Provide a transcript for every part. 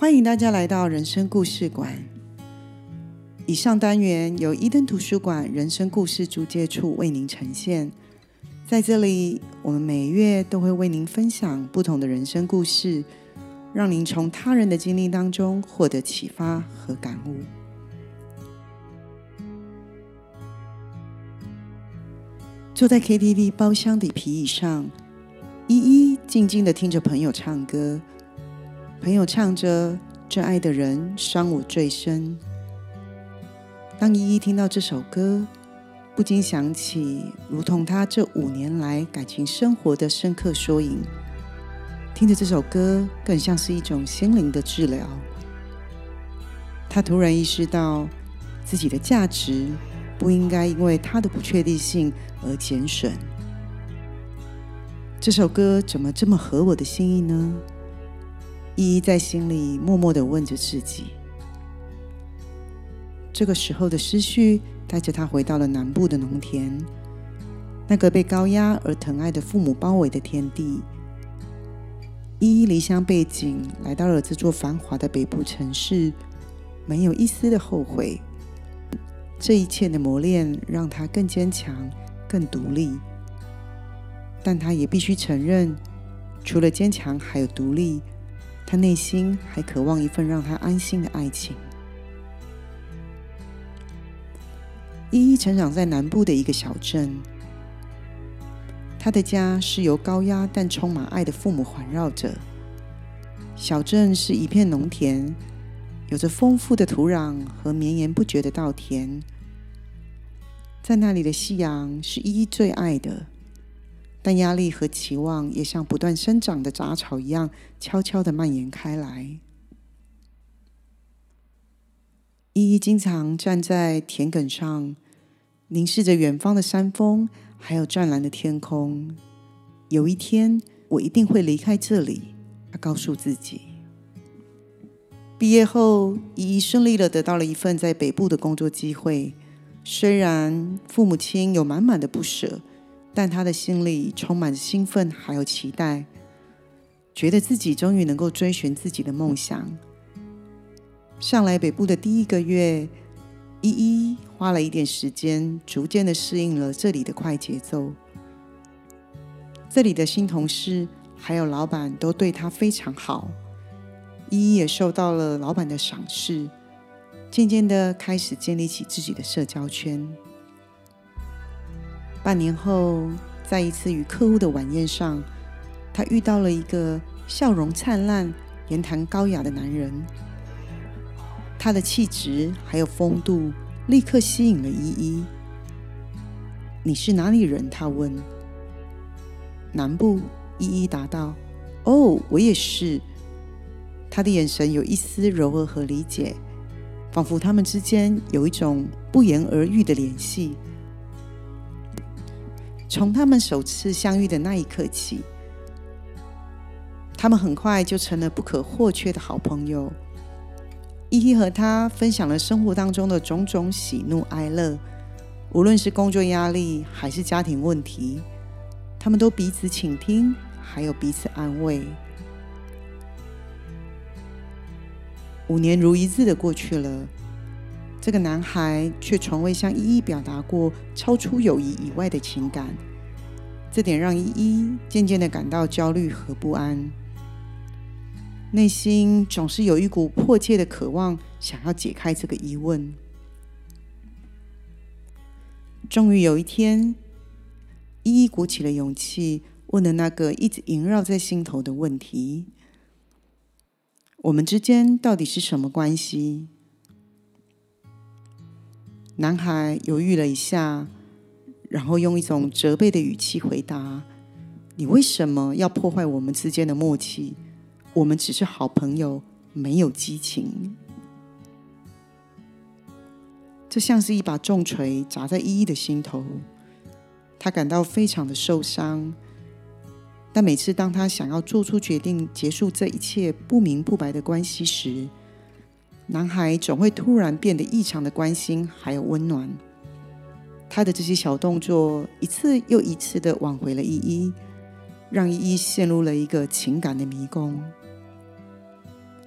欢迎大家来到人生故事馆。以上单元由伊登图书馆人生故事租借处为您呈现。在这里，我们每月都会为您分享不同的人生故事，让您从他人的经历当中获得启发和感悟。坐在 KTV 包厢的皮椅上，依依静静的听着朋友唱歌。朋友唱着“这爱的人伤我最深”。当依依听到这首歌，不禁想起如同她这五年来感情生活的深刻缩影。听着这首歌，更像是一种心灵的治疗。她突然意识到，自己的价值不应该因为他的不确定性而减损。这首歌怎么这么合我的心意呢？依依在心里默默的问着自己。这个时候的思绪带着他回到了南部的农田，那个被高压而疼爱的父母包围的天地。依依离乡背井，来到了这座繁华的北部城市，没有一丝的后悔。这一切的磨练让他更坚强、更独立。但他也必须承认，除了坚强，还有独立，他内心还渴望一份让他安心的爱情。依依成长在南部的一个小镇，他的家是由高压但充满爱的父母环绕着。小镇是一片农田，有着丰富的土壤和绵延不绝的稻田。在那里的夕阳是依依最爱的，但压力和期望也像不断生长的杂草一样，悄悄的蔓延开来。依依经常站在田埂上，凝视着远方的山峰，还有湛蓝的天空。有一天，我一定会离开这里。他告诉自己。毕业后，依依顺利的得到了一份在北部的工作机会。虽然父母亲有满满的不舍，但他的心里充满着兴奋，还有期待，觉得自己终于能够追寻自己的梦想。上来北部的第一个月，依依花了一点时间，逐渐的适应了这里的快节奏。这里的新同事还有老板都对他非常好，依依也受到了老板的赏识，渐渐的开始建立起自己的社交圈。半年后，在一次与客户的晚宴上，他遇到了一个笑容灿烂、言谈高雅的男人。他的气质还有风度，立刻吸引了依依。你是哪里人？他问。南部，依依答道。哦，我也是。他的眼神有一丝柔和和理解，仿佛他们之间有一种不言而喻的联系。从他们首次相遇的那一刻起，他们很快就成了不可或缺的好朋友。依依和他分享了生活当中的种种喜怒哀乐，无论是工作压力还是家庭问题，他们都彼此倾听，还有彼此安慰。五年如一日的过去了，这个男孩却从未向依依表达过超出友谊以外的情感，这点让依依渐渐的感到焦虑和不安。内心总是有一股迫切的渴望，想要解开这个疑问。终于有一天，依依鼓起了勇气，问了那个一直萦绕在心头的问题：“我们之间到底是什么关系？”男孩犹豫了一下，然后用一种责备的语气回答：“你为什么要破坏我们之间的默契？”我们只是好朋友，没有激情。这像是一把重锤砸在依依的心头，他感到非常的受伤。但每次当他想要做出决定结束这一切不明不白的关系时，男孩总会突然变得异常的关心还有温暖。他的这些小动作一次又一次的挽回了依依，让依依陷入了一个情感的迷宫。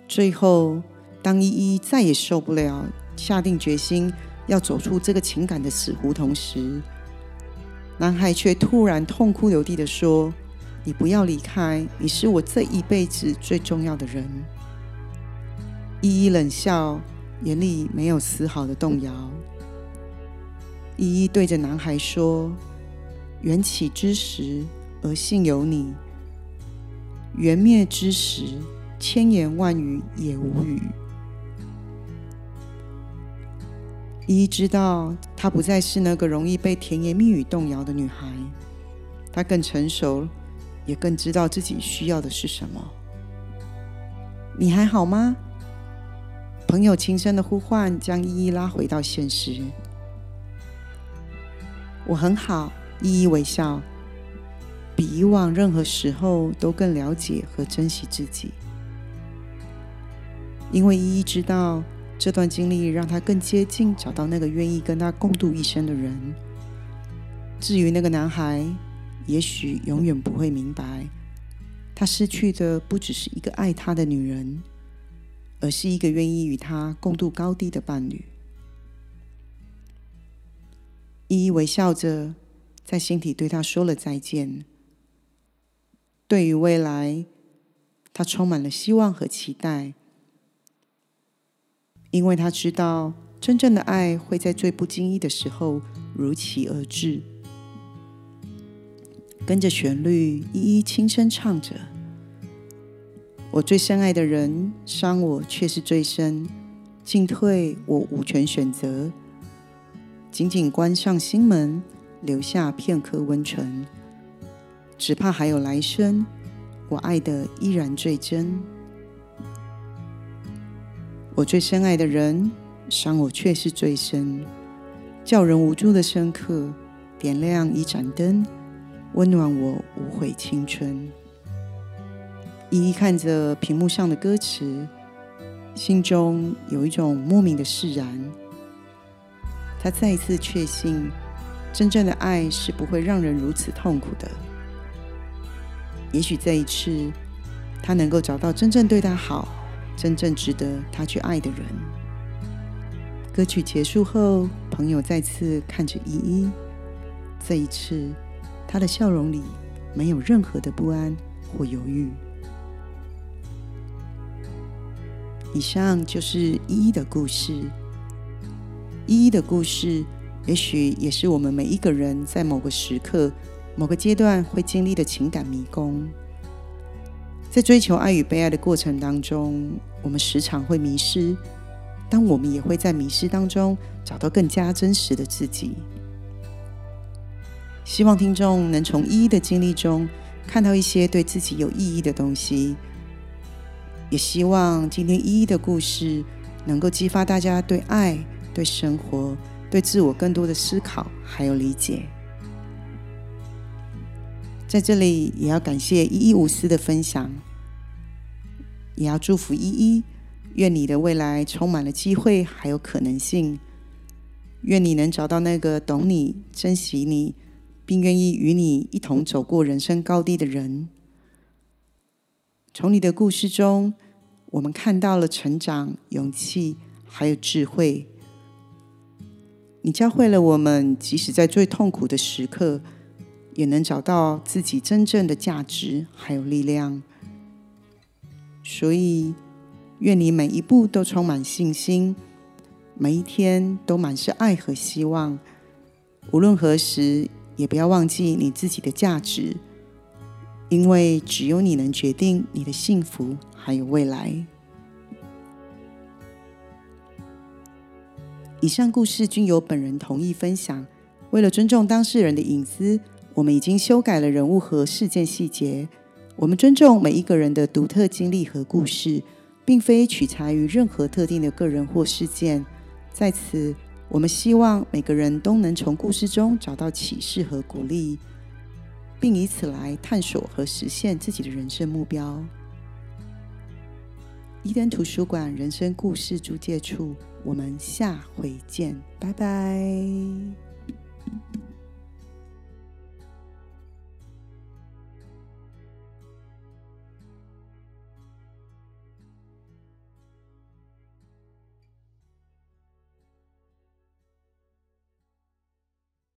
最后，当依依再也受不了，下定决心要走出这个情感的死胡同时，男孩却突然痛哭流涕的说：“你不要离开，你是我这一辈子最重要的人。”依依冷笑，眼里没有丝毫的动摇。依依对着男孩说：“缘起之时，而信有你；缘灭之时，千言万语也无语。”依依知道，她不再是那个容易被甜言蜜语动摇的女孩，她更成熟，也更知道自己需要的是什么。你还好吗？朋友轻声的呼唤，将依依拉回到现实。我很好，依依微笑，比以往任何时候都更了解和珍惜自己。因为依依知道，这段经历让她更接近找到那个愿意跟她共度一生的人。至于那个男孩，也许永远不会明白，他失去的不只是一个爱他的女人。而是一个愿意与他共度高低的伴侣。依依微笑着，在心底对他说了再见。对于未来，他充满了希望和期待，因为他知道真正的爱会在最不经意的时候如期而至。跟着旋律，依依轻声唱着。我最深爱的人，伤我却是最深。进退我无权选择，紧紧关上心门，留下片刻温存。只怕还有来生，我爱的依然最真。我最深爱的人，伤我却是最深。叫人无助的深刻，点亮一盏灯，温暖我无悔青春。依依看着屏幕上的歌词，心中有一种莫名的释然。他再一次确信，真正的爱是不会让人如此痛苦的。也许这一次，他能够找到真正对他好、真正值得他去爱的人。歌曲结束后，朋友再次看着依依，这一次，他的笑容里没有任何的不安或犹豫。以上就是依依的故事。依依的故事，也许也是我们每一个人在某个时刻、某个阶段会经历的情感迷宫。在追求爱与被爱的过程当中，我们时常会迷失，但我们也会在迷失当中找到更加真实的自己。希望听众能从依依的经历中看到一些对自己有意义的东西。也希望今天依依的故事能够激发大家对爱、对生活、对自我更多的思考还有理解。在这里也要感谢依依无私的分享，也要祝福依依，愿你的未来充满了机会还有可能性，愿你能找到那个懂你、珍惜你，并愿意与你一同走过人生高低的人。从你的故事中。我们看到了成长、勇气，还有智慧。你教会了我们，即使在最痛苦的时刻，也能找到自己真正的价值还有力量。所以，愿你每一步都充满信心，每一天都满是爱和希望。无论何时，也不要忘记你自己的价值。因为只有你能决定你的幸福，还有未来。以上故事均由本人同意分享。为了尊重当事人的隐私，我们已经修改了人物和事件细节。我们尊重每一个人的独特经历和故事，并非取材于任何特定的个人或事件。在此，我们希望每个人都能从故事中找到启示和鼓励。并以此来探索和实现自己的人生目标。伊登图书馆人生故事租借处，我们下回见，拜拜。